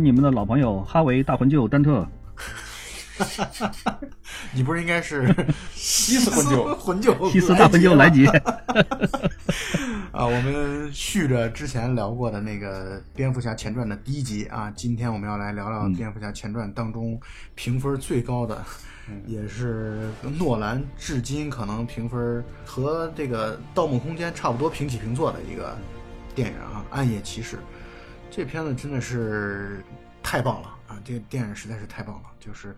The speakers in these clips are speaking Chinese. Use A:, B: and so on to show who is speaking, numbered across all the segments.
A: 是
B: 你们的老朋友哈维大魂舅丹特。
C: 你不是应该是
A: 西斯魂舅？
C: 魂舅，
B: 西斯大魂舅来吉。
C: 啊，我们续着之前聊过的那个《蝙蝠侠前传》的第一集啊，今天我们要来聊聊《蝙蝠侠前传》当中评分最高的，也是诺兰至今可能评分和这个《盗梦空间》差不多平起平坐的一个电影啊，《暗夜骑士》。这片子真的是太棒了啊！这个电影实在是太棒了，就是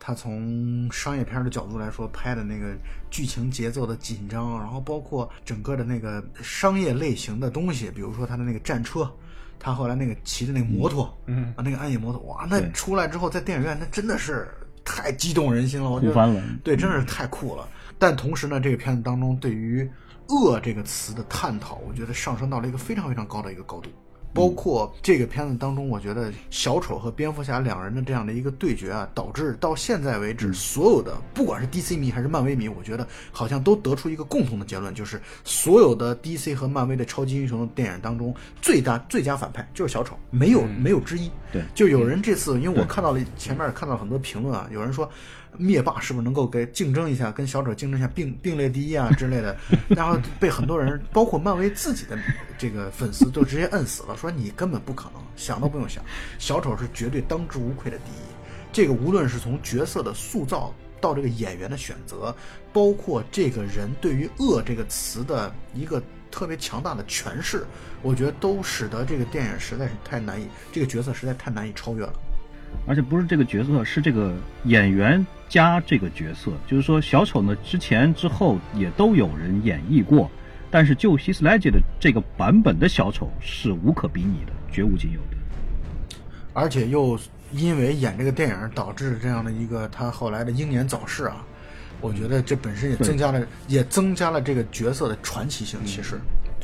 C: 他从商业片的角度来说拍的那个剧情节奏的紧张，然后包括整个的那个商业类型的东西，比如说他的那个战车，他后来那个骑的那个摩托，
A: 嗯
C: 啊，那个暗夜摩托，哇，那出来之后在电影院那真的是太激动人心了，我觉得对，真的是太酷了。但同时呢，这个片子当中对于“恶”这个词的探讨，我觉得上升到了一个非常非常高的一个高度。包括这个片子当中，我觉得小丑和蝙蝠侠两人的这样的一个对决啊，导致到现在为止，所有的不管是 DC 迷还是漫威迷，我觉得好像都得出一个共同的结论，就是所有的 DC 和漫威的超级英雄的电影当中，最大最佳反派就是小丑，没有没有之一。
B: 对，
C: 就有人这次，因为我看到了前面看到很多评论啊，有人说。灭霸是不是能够给竞争一下，跟小丑竞争一下，并并列第一啊 之类的？然后被很多人，包括漫威自己的这个粉丝，都直接摁死了，说你根本不可能，想都不用想，小丑是绝对当之无愧的第一。这个无论是从角色的塑造到这个演员的选择，包括这个人对于“恶”这个词的一个特别强大的诠释，我觉得都使得这个电影实在是太难以，这个角色实在太难以超越了。
B: 而且不是这个角色，是这个演员加这个角色。就是说，小丑呢之前之后也都有人演绎过，但是就希斯莱杰的这个版本的小丑是无可比拟的，绝无仅有的。
C: 而且又因为演这个电影导致这样的一个他后来的英年早逝啊，我觉得这本身也增加了，也增加了这个角色的传奇性。其实。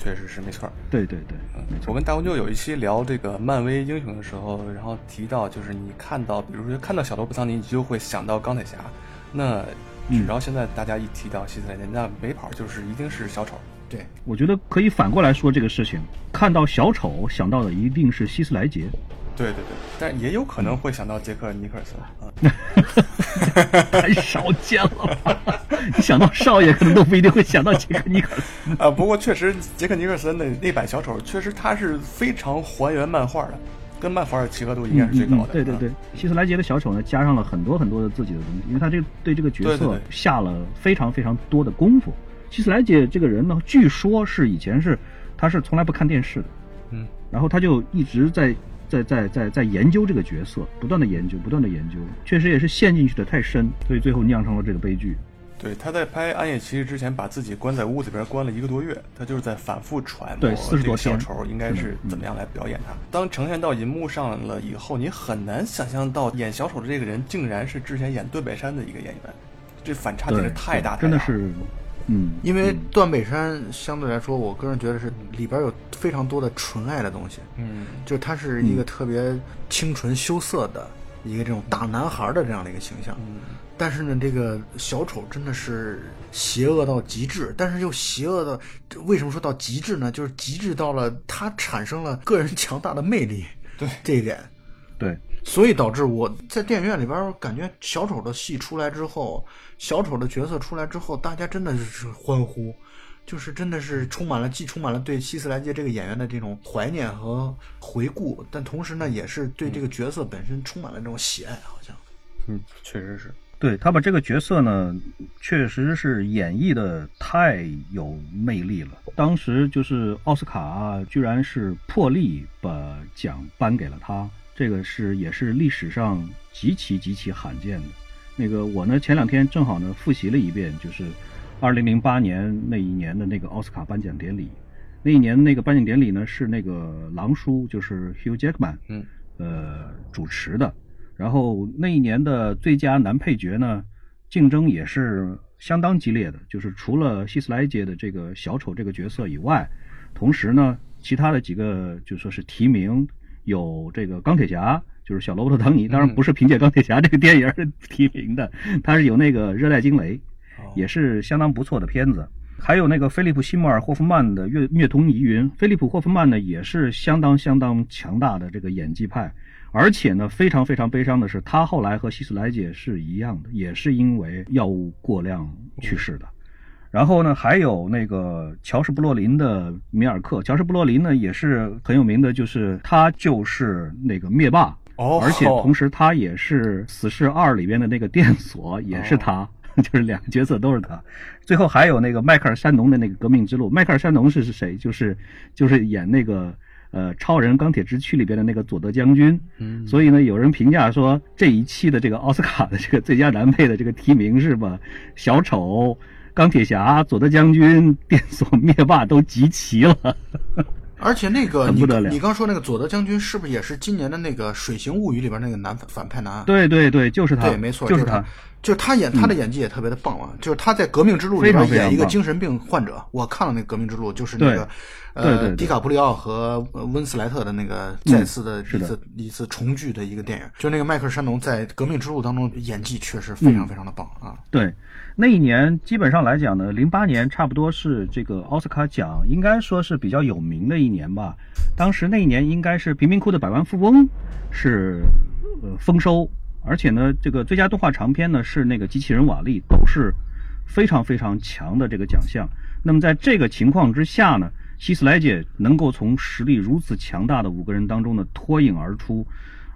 A: 确实是没错
B: 对对对，
A: 我跟大红舅有一期聊这个漫威英雄的时候，然后提到，就是你看到，比如说看到小罗伯·桑尼，你就会想到钢铁侠。那只要现在大家一提到希斯莱杰，那没跑就是一定是小丑。
C: 对，
B: 我觉得可以反过来说这个事情，看到小丑想到的一定是希斯莱杰。
A: 对对对，但也有可能会想到杰克·尼克尔森
B: 啊，太少见了吧？你想到少爷，可能都不一定会想到杰克·尼克尔森
A: 啊。不过确实，杰克·尼克尔森的那版小丑，确实他是非常还原漫画的，跟漫画的契合度应该是最高的。
B: 对对对，希斯莱杰的小丑呢，加上了很多很多的自己的东西，因为他这对这个角色下了非常非常多的功夫。希斯莱杰这个人呢，据说是以前是他是从来不看电视的，
A: 嗯，
B: 然后他就一直在。在在在在研究这个角色，不断的研究，不断的研究，确实也是陷进去的太深，所以最后酿成了这个悲剧。
A: 对，他在拍《暗夜骑士》之前，把自己关在屋子里边关了一个多月，他就是在反复揣摩
B: 四十多
A: 小丑应该是怎么样来表演他。当呈现到银幕上了以后，你很难想象到演小丑的这个人竟然是之前演断背山的一个演员，这反差简直太大太大，
B: 真的是。嗯，
C: 因为断背山相对来说，我个人觉得是里边有非常多的纯爱的东西。
A: 嗯，
C: 就他是一个特别清纯羞涩的一个这种大男孩的这样的一个形象。
A: 嗯，
C: 但是呢，这个小丑真的是邪恶到极致，但是又邪恶的，为什么说到极致呢？就是极致到了他产生了个人强大的魅力。
A: 对
C: 这一点，
B: 对。
C: 所以导致我在电影院里边感觉小丑的戏出来之后，小丑的角色出来之后，大家真的是欢呼，就是真的是充满了既充满了对希斯莱杰这个演员的这种怀念和回顾，但同时呢，也是对这个角色本身充满了这种喜爱，好像。
A: 嗯，确实是。
B: 对他把这个角色呢，确实是演绎的太有魅力了。当时就是奥斯卡居然是破例把奖颁给了他。这个是也是历史上极其极其罕见的。那个我呢前两天正好呢复习了一遍，就是二零零八年那一年的那个奥斯卡颁奖典礼。那一年那个颁奖典礼呢是那个狼叔，就是 Hugh Jackman，
A: 嗯，
B: 呃主持的。然后那一年的最佳男配角呢，竞争也是相当激烈的。就是除了希斯莱杰的这个小丑这个角色以外，同时呢其他的几个就说是提名。有这个钢铁侠，就是小罗伯特·唐尼，当然不是凭借钢铁侠这个电影 提名的，他是有那个热带惊雷，也是相当不错的片子。还有那个菲利普·西摩尔·霍夫曼的《虐虐童疑云》，菲利普·霍夫曼呢也是相当相当强大的这个演技派，而且呢非常非常悲伤的是，他后来和希斯莱杰是一样的，也是因为药物过量去世的。然后呢，还有那个乔什·布洛林的《米尔克》，乔什·布洛林呢也是很有名的，就是他就是那个灭霸，
A: 哦
B: 而且同时他也是《死侍二》里边的那个电索，也是他，就是两个角色都是他。最后还有那个迈克尔·山农的那个《革命之路》，迈克尔·山农是是谁？就是就是演那个呃《超人钢铁之躯》里边的那个佐德将军。
A: 嗯，
B: 所以呢，有人评价说这一期的这个奥斯卡的这个最佳男配的这个提名是吧？小丑、钢铁侠、佐德将军、电索、灭霸都集齐了。
C: 而且那个你你刚说那个佐德将军是不是也是今年的那个《水形物语》里边那个男反反派男？
B: 对对对，就是他，
C: 对，没错，
B: 就是他。。
C: 就是他演他的演技也特别的棒啊！就是他在《革命之路》里边演一个精神病患者，我看了那个《革命之路》，就是那个呃迪卡普里奥和呃温斯莱特的那个再次的一次一次重聚的一个电影。就那个迈克尔山农在《革命之路》当中演技确实非
B: 嗯
C: 常非常的棒啊！
B: 对，那一年基本上来讲呢，零八年差不多是这个奥斯卡奖应该说是比较有名的一年吧。当时那一年应该是贫民窟的百万富翁是呃丰收，而且呢，这个最佳动画长片呢是那个机器人瓦力，都是非常非常强的这个奖项。那么在这个情况之下呢，希斯莱杰能够从实力如此强大的五个人当中呢脱颖而出，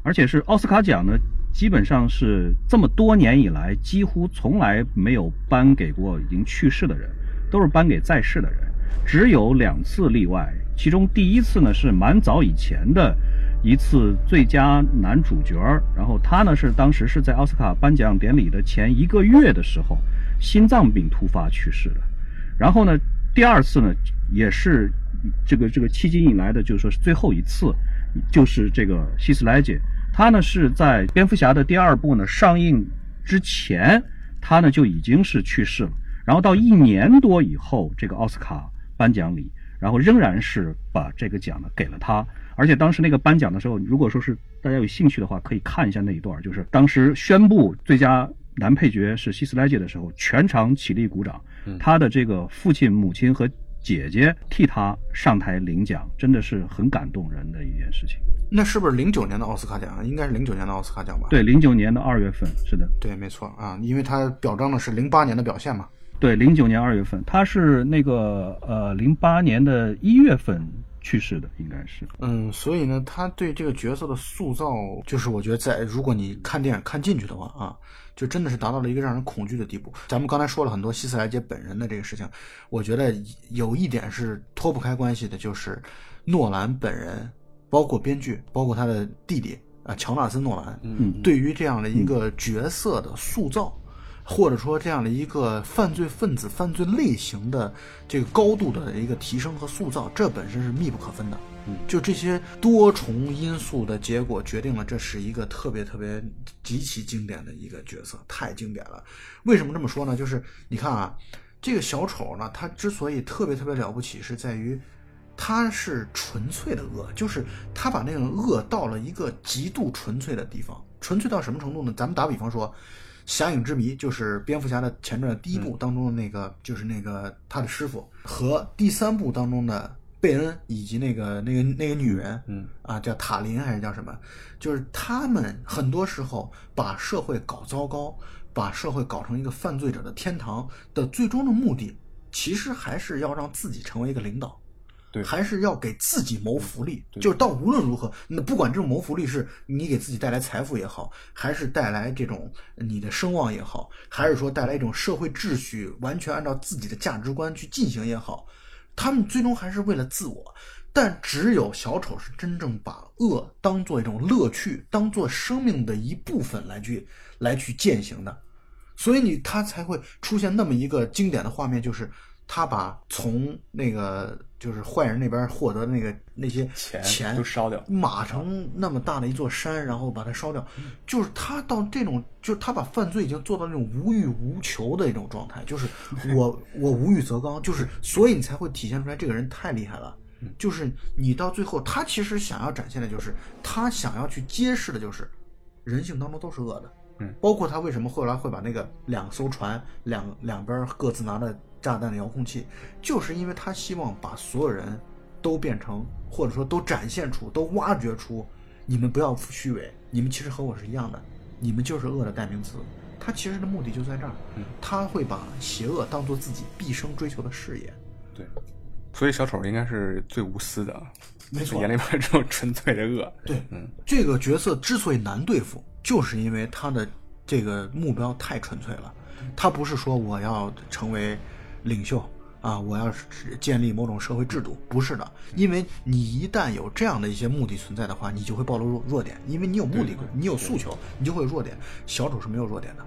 B: 而且是奥斯卡奖呢，基本上是这么多年以来几乎从来没有颁给过已经去世的人，都是颁给在世的人，只有两次例外。其中第一次呢是蛮早以前的一次最佳男主角，然后他呢是当时是在奥斯卡颁奖典礼的前一个月的时候，心脏病突发去世的。然后呢，第二次呢也是这个这个迄今以来的，就是说是最后一次，就是这个希斯莱杰，他呢是在蝙蝠侠的第二部呢上映之前，他呢就已经是去世了。然后到一年多以后，这个奥斯卡颁奖礼，然后仍然是把这个奖呢给了他。而且当时那个颁奖的时候，如果说是大家有兴趣的话，可以看一下那一段，就是当时宣布最佳男配角是希斯莱杰的时候，全场起立鼓掌。他的这个父亲、母亲和姐姐替他上台领奖，真的是很感动人的一件事情。
C: 那是不是零九年的奥斯卡奖啊？应该是零九年的奥斯卡奖吧？
B: 对，零九年的二月份，是的，
C: 对，没错啊，因为他表彰的是零八年的表现嘛。
B: 对，零九年二月份，他是那个呃零八年的一月份去世的，应该是。
C: 嗯，所以呢，他对这个角色的塑造，就是我觉得在如果你看电影看进去的话啊，就真的是达到了一个让人恐惧的地步。咱们刚才说了很多希斯莱杰本人的这个事情，我觉得有一点是脱不开关系的，就是诺兰本人，包括编剧，包括他的弟弟啊乔纳森·诺兰，
A: 嗯，
C: 对于这样的一个角色的塑造，或者说这样的一个犯罪分子、犯罪类型的这个高度的一个提升和塑造，这本身是密不可分的。就这些多重因素的结果，决定了这是一个特别特别极其经典的一个角色，太经典了。为什么这么说呢？就是你看啊，这个小丑呢，他之所以特别特别了不起，是在于他是纯粹的恶，就是他把那种恶到了一个极度纯粹的地方。纯粹到什么程度呢？咱们打比方说，《侠影之谜》就是蝙蝠侠的前传第一部当中的那个，就是那个他的师傅，和第三部当中的贝恩以及那个那个那个女人，
A: 嗯
C: 啊，叫塔林还是叫什么？就是他们很多时候把社会搞糟糕，把社会搞成一个犯罪者的天堂的最终的目的，其实还是要让自己成为一个领导。
A: 对
C: 还是要给自己谋福利，
A: 对
C: 就是到无论如何，那不管这种谋福利是你给自己带来财富也好，还是带来这种你的声望也好，还是说带来一种社会秩序，完全按照自己的价值观去进行也好，他们最终还是为了自我。但只有小丑是真正把恶当做一种乐趣，当做生命的一部分来去来去践行的。所以你他才会出现那么一个经典的画面，就是他把从那个就是坏人那边获得那个那些
A: 钱
C: 钱
A: 都烧掉
C: 马城那么大的一座山，然后把它烧掉，就是他到这种，就是他把犯罪已经做到那种无欲无求的一种状态，就是 我我无欲则刚，就是所以你才会体现出来这个人太厉害了。就是你到最后，他其实想要展现的就是他想要去揭示的就是人性当中都是恶的，
A: 嗯，
C: 包括他为什么后来会把那个两艘船两两边各自拿着炸弹的遥控器，就是因为他希望把所有人都变成，或者说都展现出，都挖掘出，你们不要虚伪，你们其实和我是一样的，你们就是恶的代名词。他其实的目的就在这儿，他会把邪恶当做自己毕生追求的事业。
A: 对，所以小丑应该是最无私的，
C: 没错
A: 眼里边只有纯粹的恶。
C: 对，
A: 嗯，
C: 这个角色之所以难对付，就是因为他的这个目标太纯粹了。他不是说我要成为领袖啊，我要是建立某种社会制度，不是的。因为你一旦有这样的一些目的存在的话，你就会暴露弱弱点，因为你有目的，你有诉求，你就会有弱点。小丑是没有弱点的。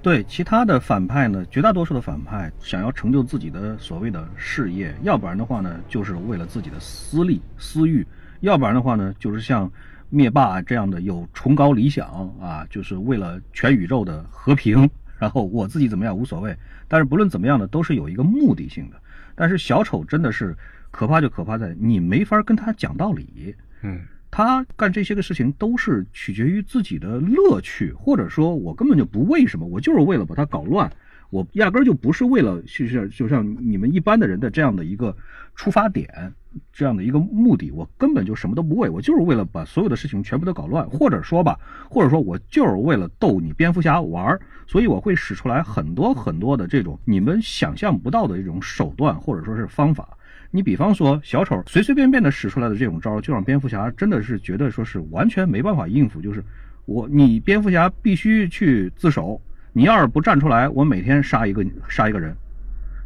B: 对其他的反派呢，绝大多数的反派想要成就自己的所谓的事业，要不然的话呢，就是为了自己的私利私欲，要不然的话呢，就是像灭霸这样的有崇高理想啊，就是为了全宇宙的和平，然后我自己怎么样无所谓。但是不论怎么样呢，都是有一个目的性的。但是小丑真的是可怕，就可怕在你没法跟他讲道理。
A: 嗯，
B: 他干这些个事情都是取决于自己的乐趣，或者说我根本就不为什么，我就是为了把它搞乱，我压根儿就不是为了就是就像你们一般的人的这样的一个出发点，这样的一个目的，我根本就什么都不为，我就是为了把所有的事情全部都搞乱，或者说吧，或者说我就是为了逗你蝙蝠侠玩儿，所以我会使出来很多很多的这种你们想象不到的这种手段或者说是方法。你比方说，小丑随随便便的使出来的这种招，就让蝙蝠侠真的是觉得说是完全没办法应付。就是我，你蝙蝠侠必须去自首，你要是不站出来，我每天杀一个杀一个人。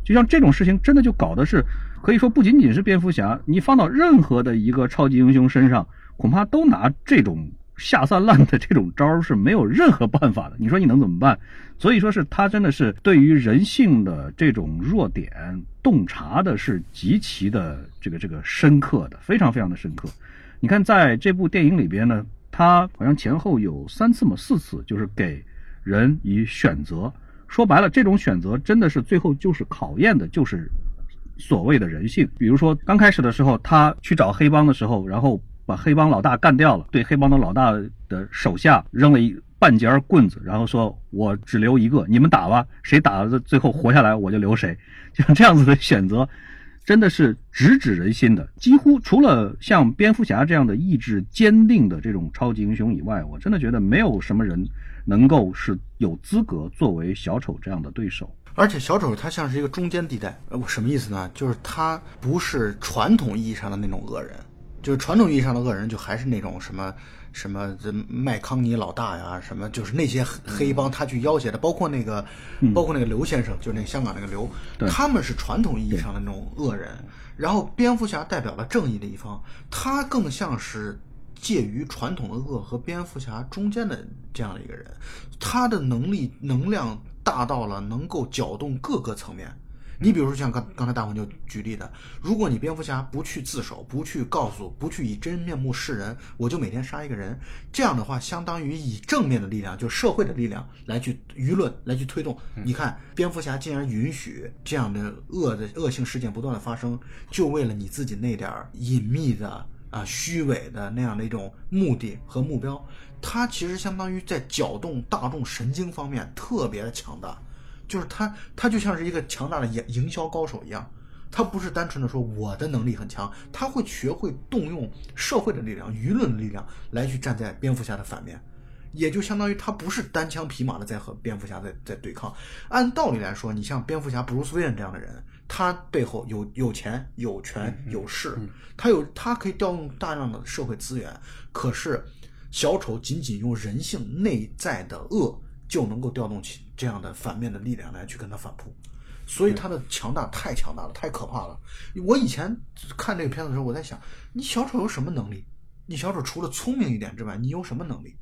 B: 就像这种事情，真的就搞的是，可以说不仅仅是蝙蝠侠，你放到任何的一个超级英雄身上，恐怕都拿这种下三滥的这种招是没有任何办法的。你说你能怎么办？所以说是他真的是对于人性的这种弱点洞察的是极其的这个这个深刻的，非常非常的深刻。你看在这部电影里边呢，他好像前后有三次嘛四次，就是给人以选择。说白了，这种选择真的是最后就是考验的，就是所谓的人性。比如说刚开始的时候，他去找黑帮的时候，然后把黑帮老大干掉了，对黑帮的老大的手下扔了一半截棍子，然后说：“我只留一个，你们打吧，谁打的最后活下来，我就留谁。”像这样子的选择，真的是直指人心的。几乎除了像蝙蝠侠这样的意志坚定的这种超级英雄以外，我真的觉得没有什么人能够是有资格作为小丑这样的对手。
C: 而且小丑他像是一个中间地带，呃，我什么意思呢？就是他不是传统意义上的那种恶人，就是传统意义上的恶人，就还是那种什么什么这麦康尼老大呀，什么就是那些黑黑帮他去要挟的，包括那个，包括那个刘先生，就是那香港那个刘，他们是传统意义上的那种恶人。然后蝙蝠侠代表了正义的一方，他更像是介于传统的恶和蝙蝠侠中间的这样的一个人，他的能力能量大到了能够搅动各个层面。你比如说像刚刚才大黄就举例的，如果你蝙蝠侠不去自首，不去告诉，不去以真面目示人，我就每天杀一个人，这样的话，相当于以正面的力量，就社会的力量来去舆论来去推动。你看，蝙蝠侠竟然允许这样的恶的恶性事件不断的发生，就为了你自己那点儿隐秘的啊虚伪的那样的一种目的和目标，它其实相当于在搅动大众神经方面特别的强大。就是他，他就像是一个强大的营营销高手一样，他不是单纯的说我的能力很强，他会学会动用社会的力量、舆论的力量来去站在蝙蝠侠的反面，也就相当于他不是单枪匹马的在和蝙蝠侠在在对抗。按道理来说，你像蝙蝠侠布鲁斯韦恩这样的人，他背后有有钱、有权、有势，他有他可以调用大量的社会资源，可是小丑仅仅用人性内在的恶就能够调动起。这样的反面的力量来去跟他反扑，所以他的强大太强大了，太可怕了。我以前看这个片子的时候，我在想，你小丑有什么能力？你小丑除了聪明一点之外，你有什么能力？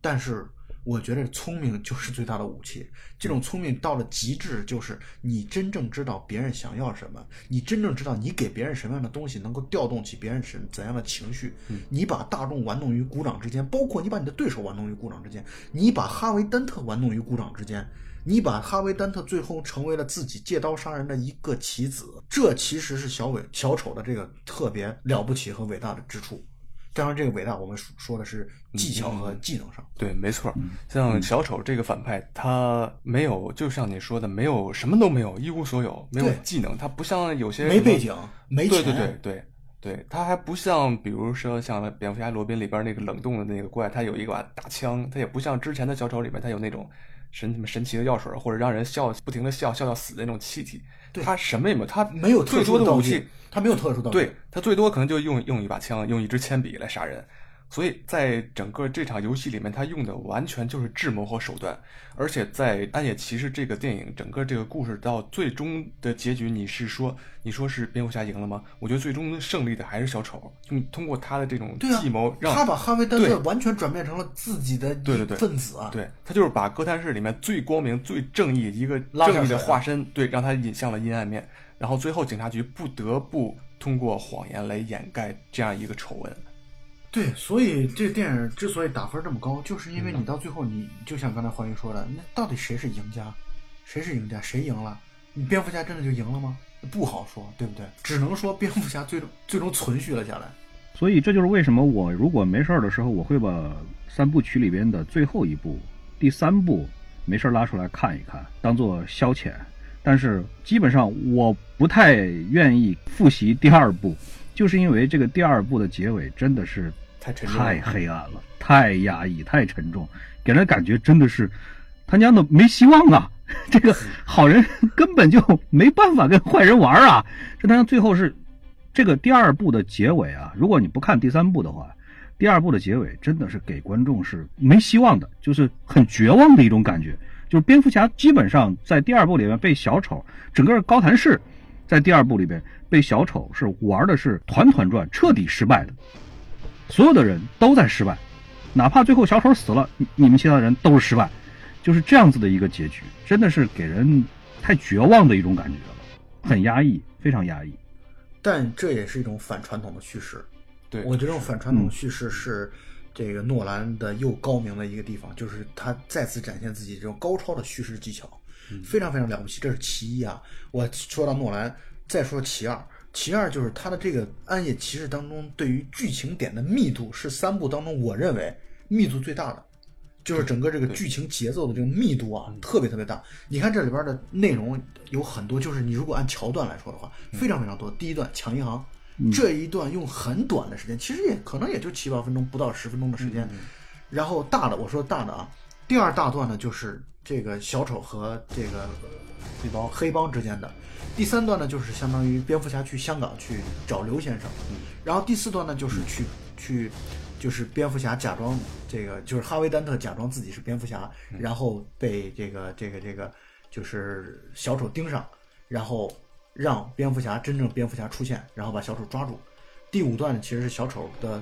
C: 但是我觉得聪明就是最大的武器。这种聪明到了极致，就是你真正知道别人想要什么，你真正知道你给别人什么样的东西能够调动起别人是怎样的情绪。你把大众玩弄于股掌之间，包括你把你的对手玩弄于股掌之间，你把哈维·丹特玩弄于股掌之间。你把哈维·丹特最后成为了自己借刀杀人的一个棋子，这其实是小伟小丑的这个特别了不起和伟大的之处，当然，这个伟大我们说说的是技巧和技能上。
A: 对，没错。像小丑这个反派，他没有，就像你说的，没有什么都没有，一无所有，没有技能。他不像有些
C: 没背景、没
A: 钱。对对对对对，他还不像，比如说像蝙蝠侠罗宾里边那个冷冻的那个怪，他有一把大枪。他也不像之前的小丑里面，他有那种神什么神奇的药水，或者让人笑不停的笑笑到死的那种气体。他什么也没有，他
C: 没有
A: 特殊
C: 的
A: 武器，
C: 他没有特殊道
A: 具。对他最多可能就用用一把枪，用一支铅笔来杀人。所以在整个这场游戏里面，他用的完全就是智谋和手段。而且在《暗夜骑士》这个电影整个这个故事到最终的结局，你是说你说是蝙蝠侠赢了吗？我觉得最终胜利的还是小丑，用通过他的这种计谋，让
C: 他把哈维·丹特完全转变成了自己的
A: 对对对
C: 分子啊！
A: 对他就是把哥谭市里面最光明、最正义一个正义的化身，对，让他引向了阴暗面。然后最后警察局不得不通过谎言来掩盖这样一个丑闻。
C: 对，所以这电影之所以打分这么高，就是因为你到最后，你就像刚才黄云说的，那到底谁是赢家？谁是赢家？谁赢了？你蝙蝠侠真的就赢了吗？不好说，对不对？只能说蝙蝠侠最终 最终存续了下来。
B: 所以这就是为什么我如果没事儿的时候，我会把三部曲里边的最后一部、第三部没事儿拉出来看一看，当做消遣。但是基本上我不太愿意复习第二部，就是因为这个第二部的结尾真的是
A: 太沉
B: 重、太黑暗了、太压抑、太沉重，给人感觉真的是他娘的没希望啊！这个好人根本就没办法跟坏人玩啊！这他娘最后是这个第二部的结尾啊！如果你不看第三部的话，第二部的结尾真的是给观众是没希望的，就是很绝望的一种感觉。就是蝙蝠侠基本上在第二部里面被小丑，整个高谭市，在第二部里边被小丑是玩的是团团转，彻底失败的，所有的人都在失败，哪怕最后小丑死了，你们其他人都是失败，就是这样子的一个结局，真的是给人太绝望的一种感觉了，很压抑，非常压抑。
C: 但这也是一种反传统的叙事，
A: 对
C: 我觉得这种反传统叙事是。这个诺兰的又高明的一个地方，就是他再次展现自己这种高超的叙事技巧，非常非常了不起。这是其一啊。我说到诺兰，再说其二，其二就是它的这个《暗夜骑士》当中对于剧情点的密度是三部当中我认为密度最大的，就是整个这个剧情节奏的这个密度啊，特别特别大。你看这里边的内容有很多，就是你如果按桥段来说的话，非常非常多。第一段抢银行。这一段用很短的时间，其实也可能也就七八分钟，不到十分钟的时间。然后大的，我说大的啊，第二大段呢就是这个小丑和这个
A: 黑帮
C: 黑帮之间的。第三段呢就是相当于蝙蝠侠去香港去找刘先生。然后第四段呢就是去去就是蝙蝠侠假装这个就是哈维丹特假装自己是蝙蝠侠，然后被这个这个这个就是小丑盯上，然后。让蝙蝠侠真正蝙蝠侠出现，然后把小丑抓住。第五段其实是小丑的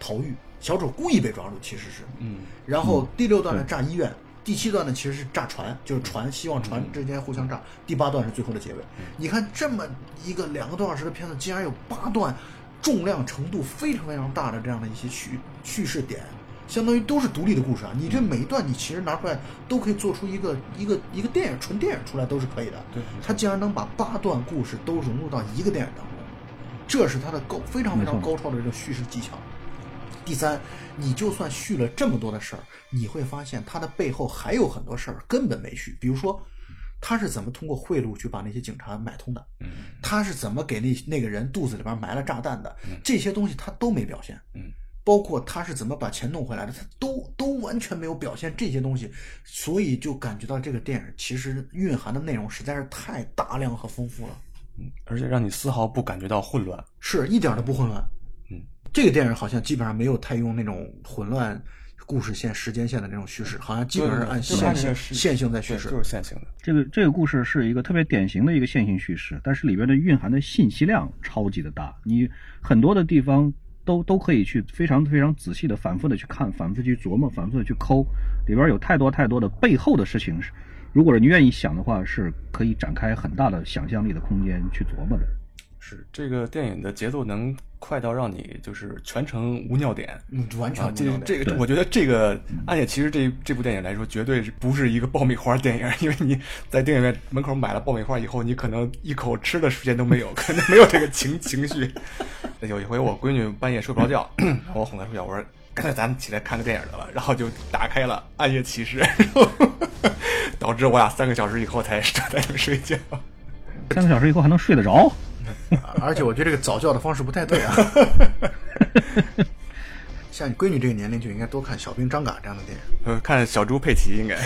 C: 逃狱，小丑故意被抓住，其实是。
A: 嗯。
C: 然后第六段呢炸医院，第七段呢其实是炸船，就是船希望船之间互相炸。第八段是最后的结尾。你看这么一个两个多小时的片子，竟然有八段重量程度非常非常大的这样的一些叙叙事点。相当于都是独立的故事啊！你这每一段你其实拿出来都可以做出一个一个一个电影，纯电影出来都是可以的。
A: 对，
C: 他竟然能把八段故事都融入到一个电影当中，这是他的高非常非常高超的这个叙事技巧。第三，你就算续了这么多的事儿，你会发现他的背后还有很多事儿根本没续。比如说，他是怎么通过贿赂去把那些警察买通的？他是怎么给那那个人肚子里边埋了炸弹的？这些东西他都没表现。
A: 嗯。
C: 包括他是怎么把钱弄回来的，他都都完全没有表现这些东西，所以就感觉到这个电影其实蕴含的内容实在是太大量和丰富了，
A: 嗯，而且让你丝毫不感觉到混乱，
C: 是一点都不混乱，
A: 嗯，
C: 这个电影好像基本上没有太用那种混乱故事线、时间线的那种叙事，好像基本上是按线性线性在叙事，
A: 就是线性的。
B: 这个这个故事是一个特别典型的一个线性叙事，但是里边的蕴含的信息量超级的大，你很多的地方。都都可以去非常非常仔细的、反复的去看、反复去琢磨、反复的去抠，里边有太多太多的背后的事情是，如果你愿意想的话，是可以展开很大的想象力的空间去琢磨的。
A: 是这个电影的节奏能快到让你就是全程无尿点。
C: 嗯，完全
A: 啊，这
C: 无尿点
A: 这个，我觉得这个《暗夜骑士》这这部电影来说，绝对是不是一个爆米花电影？因为你在电影院门口买了爆米花以后，你可能一口吃的时间都没有，可能没有这个情情绪。有一回我闺女半夜睡不着觉，然后我哄她睡觉，我说干脆咱们起来看个电影得了，然后就打开了《暗夜骑士》，导致我俩三个小时以后才 才能睡觉。
B: 三个小时以后还能睡得着？
C: 而且我觉得这个早教的方式不太对啊。像你闺女这个年龄就应该多看《小兵张嘎》这样的电影。
A: 呃，看小猪佩奇应该。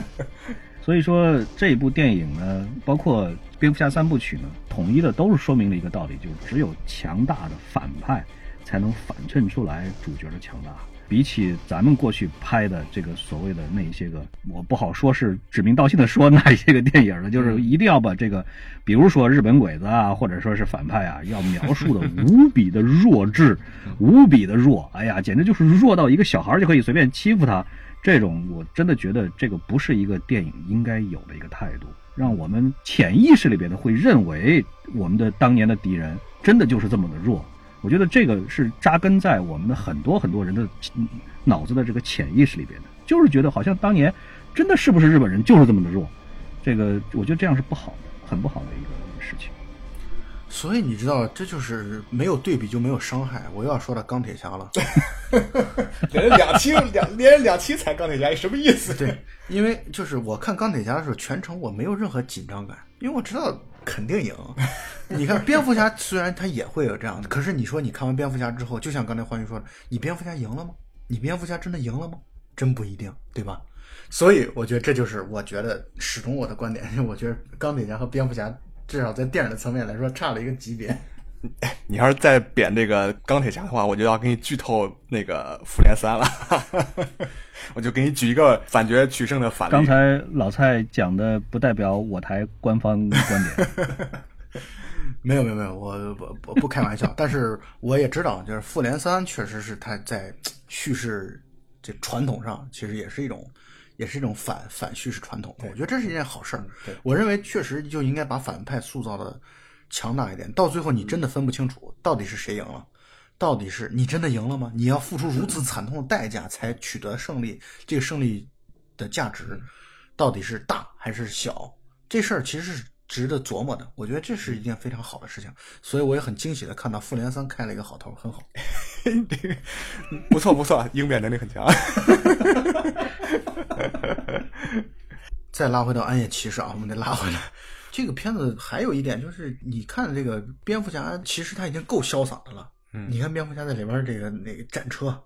B: 所以说这一部电影呢，包括蝙蝠侠三部曲呢，统一的都是说明了一个道理，就是只有强大的反派才能反衬出来主角的强大。比起咱们过去拍的这个所谓的那些个，我不好说是指名道姓的说那些个电影了，就是一定要把这个，比如说日本鬼子啊，或者说是反派啊，要描述的无比的弱智，无比的弱，哎呀，简直就是弱到一个小孩就可以随便欺负他。这种我真的觉得这个不是一个电影应该有的一个态度，让我们潜意识里边的会认为我们的当年的敌人真的就是这么的弱。我觉得这个是扎根在我们的很多很多人的脑子的这个潜意识里边的，就是觉得好像当年真的是不是日本人就是这么的弱，这个我觉得这样是不好的，很不好的一个事情。
C: 所以你知道，这就是没有对比就没有伤害。我又要说到钢铁侠了，
A: 连着两期两连着两期才钢铁侠，什么意思？
C: 对，因为就是我看钢铁侠的时候，全程我没有任何紧张感，因为我知道肯定赢。你看蝙蝠侠虽然他也会有这样的，可是你说你看完蝙蝠侠之后，就像刚才欢愉说的，你蝙蝠侠赢了吗？你蝙蝠侠真的赢了吗？真不一定，对吧？所以我觉得这就是我觉得始终我的观点，我觉得钢铁侠和蝙蝠侠至少在电影的层面来说差了一个级别。
A: 你要是再贬这个钢铁侠的话，我就要给你剧透那个复联三了。我就给你举一个反角取胜的反例。
B: 刚才老蔡讲的不代表我台官方观点。
C: 没有没有没有，我不不不开玩笑，但是我也知道，就是复联三确实是他在叙事这传统上，其实也是一种，也是一种反反叙事传统。我觉得这是一件好事儿。我认为确实就应该把反派塑造的强大一点，到最后你真的分不清楚到底是谁赢了，到底是你真的赢了吗？你要付出如此惨痛的代价才取得胜利，这个胜利的价值到底是大还是小？这事儿其实是。值得琢磨的，我觉得这是一件非常好的事情，所以我也很惊喜的看到复联三开了一个好头，很好。
A: 这个不错不错，应变能力很强。
C: 再拉回到暗夜骑士啊，我们得拉回来。这个片子还有一点就是，你看这个蝙蝠侠，其实他已经够潇洒的了。
A: 嗯
C: 你看蝙蝠侠在里边这个那个战车、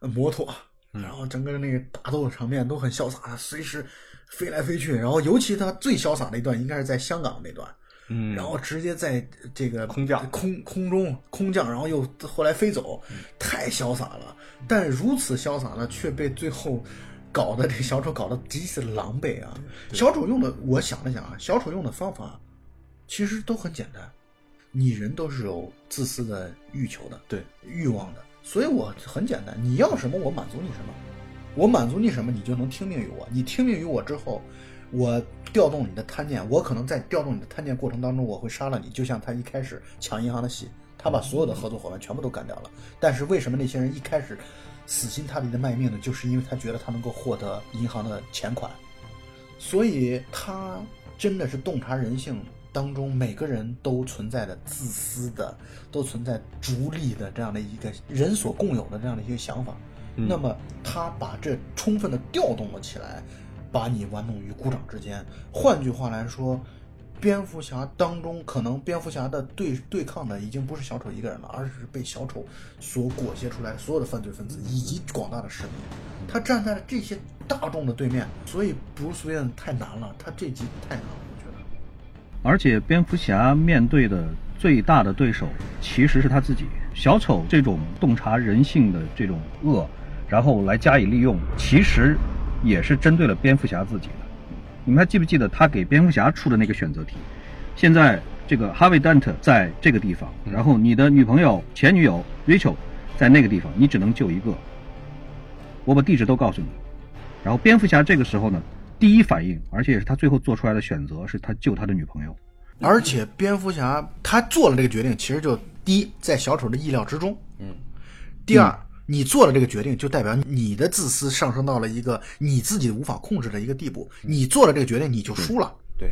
C: 呃摩托，然后整个那个打斗的场面都很潇洒，随时飞来飞去。然后尤其他最潇洒的一段，应该是在香港那段。
A: 嗯，
C: 然后直接在这个
A: 空降
C: 空空中空降，然后又后来飞走，太潇洒了。但如此潇洒呢，却被最后搞得这小丑搞得极其狼狈啊！小丑用的，我想了想啊，小丑用的方法其实都很简单。你人都是有自私的欲求的，
A: 对
C: 欲望的，所以我很简单，你要什么我满足你什么，我满足你什么，你就能听命于我。你听命于我之后，我调动你的贪念，我可能在调动你的贪念过程当中，我会杀了你。就像他一开始抢银行的戏，他把所有的合作伙伴全部都干掉了。但是为什么那些人一开始死心塌地的卖命呢？就是因为他觉得他能够获得银行的钱款，所以他真的是洞察人性当中每个人都存在的自私的，都存在逐利的这样的一个人所共有的这样的一个想法。
A: 嗯
C: 那么他把这充分的调动了起来，把你玩弄于股掌之间。换句话来说，蝙蝠侠当中可能蝙蝠侠的对对抗的已经不是小丑一个人了，而是被小丑所裹挟出来所有的犯罪分子以及广大的市民。他站在了这些大众的对面，所以布鲁斯韦恩太难了，他这集太难了，我觉得。
B: 而且蝙蝠侠面对的最大的对手其实是他自己。小丑这种洞察人性的这种恶，然后来加以利用，其实也是针对了蝙蝠侠自己的。你们还记不记得他给蝙蝠侠出的那个选择题？现在这个哈维·丹特在这个地方，然后你的女朋友、前女友 Rachel 在那个地方，你只能救一个。我把地址都告诉你。然后蝙蝠侠这个时候呢，第一反应，而且也是他最后做出来的选择，是他救他的女朋友。
C: 而且蝙蝠侠他做了这个决定，其实就第一，在小丑的意料之中；
A: 嗯，
C: 第二，你做了这个决定，就代表你的自私上升到了一个你自己无法控制的一个地步。你做了这个决定，你就输了。
A: 对，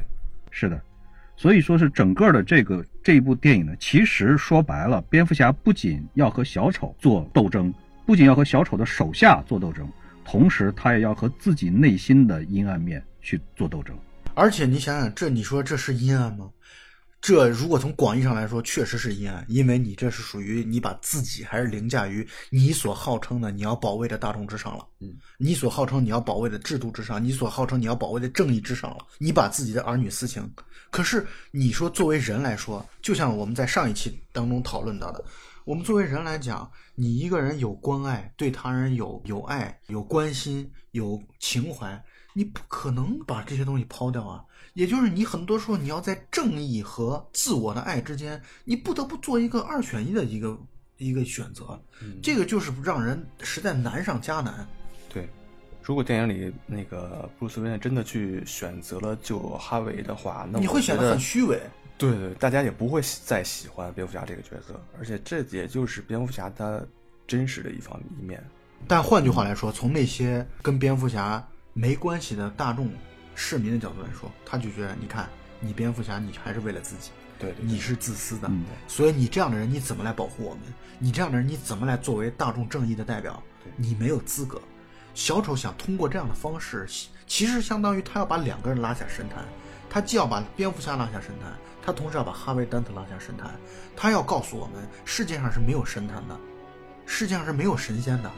B: 是的，所以说是整个的这个这一部电影呢，其实说白了，蝙蝠侠不仅要和小丑做斗争，不仅要和小丑的手下做斗争，同时他也要和自己内心的阴暗面去做斗争。
C: 而且你想想，这你说这是阴暗吗？这如果从广义上来说，确实是阴暗，因为你这是属于你把自己还是凌驾于你所号称的你要保卫的大众之上了。
A: 嗯，
C: 你所号称你要保卫的制度之上，你所号称你要保卫的正义之上了。你把自己的儿女私情，可是你说作为人来说，就像我们在上一期当中讨论到的，我们作为人来讲，你一个人有关爱，对他人有有爱、有关心、有情怀，你不可能把这些东西抛掉啊。也就是你很多时候你要在正义和自我的爱之间，你不得不做一个二选一的一个一个选择，这个就是让人实在难上加难。
A: 对，如果电影里那个布鲁斯韦恩真的去选择了救哈维的话，那
C: 你会显得很虚伪。
A: 对对，大家也不会再喜欢蝙蝠侠这个角色，而且这也就是蝙蝠侠他真实的一方一面。
C: 但换句话来说，从那些跟蝙蝠侠没关系的大众。市民的角度来说，他就觉得，你看，你蝙蝠侠，你还是为了自己，
A: 对，
C: 你是自私的，所以你这样的人，你怎么来保护我们？你这样的人，你怎么来作为大众正义的代表？你没有资格。小丑想通过这样的方式，其实相当于他要把两个人拉下神坛，他既要把蝙蝠侠拉下神坛，他同时要把哈维·丹特拉下神坛，他要告诉我们，世界上是没有神坛的，世界上是没有神仙的，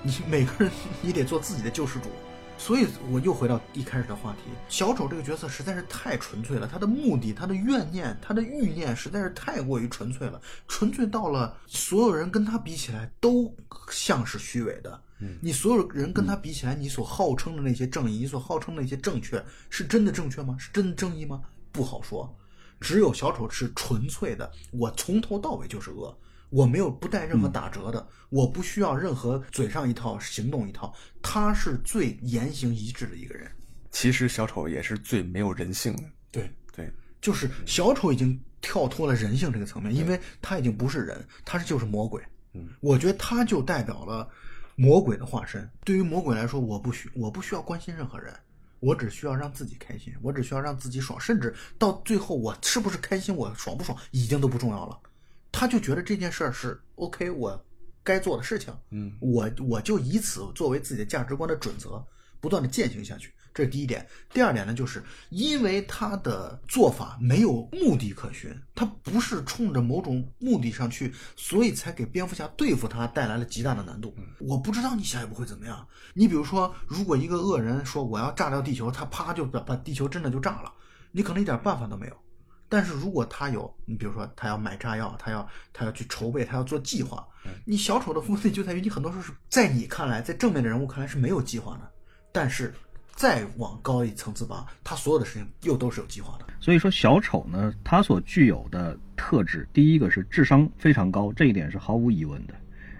C: 你每个人你得做自己的救世主。所以，我又回到一开始的话题，小丑这个角色实在是太纯粹了，他的目的、他的怨念、他的欲念实在是太过于纯粹了，纯粹到了所有人跟他比起来都像是虚伪的。你所有人跟他比起来，你所号称的那些正义，你所号称的那些正确，是真的正确吗？是真的正义吗？不好说。只有小丑是纯粹的，我从头到尾就是恶。我没有不带任何打折的，我不需要任何嘴上一套行动一套，他是最言行一致的一个人。
A: 其实小丑也是最没有人性的。
C: 对
A: 对，
C: 就是小丑已经跳脱了人性这个层面，因为他已经不是人，他是就是魔鬼。
A: 嗯，
C: 我觉得他就代表了魔鬼的化身。对于魔鬼来说，我不需我不需要关心任何人，我只需要让自己开心，我只需要让自己爽，甚至到最后我是不是开心，我爽不爽，已经都不重要了。他就觉得这件事儿是 OK，我该做的事情，
A: 嗯，
C: 我我就以此作为自己的价值观的准则，不断的践行下去。这是第一点。第二点呢，就是因为他的做法没有目的可循，他不是冲着某种目的上去，所以才给蝙蝠侠对付他带来了极大的难度。我不知道你下一步会怎么样。你比如说，如果一个恶人说我要炸掉地球，他啪就把把地球真的就炸了，你可能一点办法都没有。但是如果他有，你比如说他要买炸药，他要他要去筹备，他要做计划。你小丑的目的就在于你很多时候是在你看来，在正面的人物看来是没有计划的，但是再往高一层次拔，他所有的事情又都是有计划的。
B: 所以说小丑呢，他所具有的特质，第一个是智商非常高，这一点是毫无疑问的，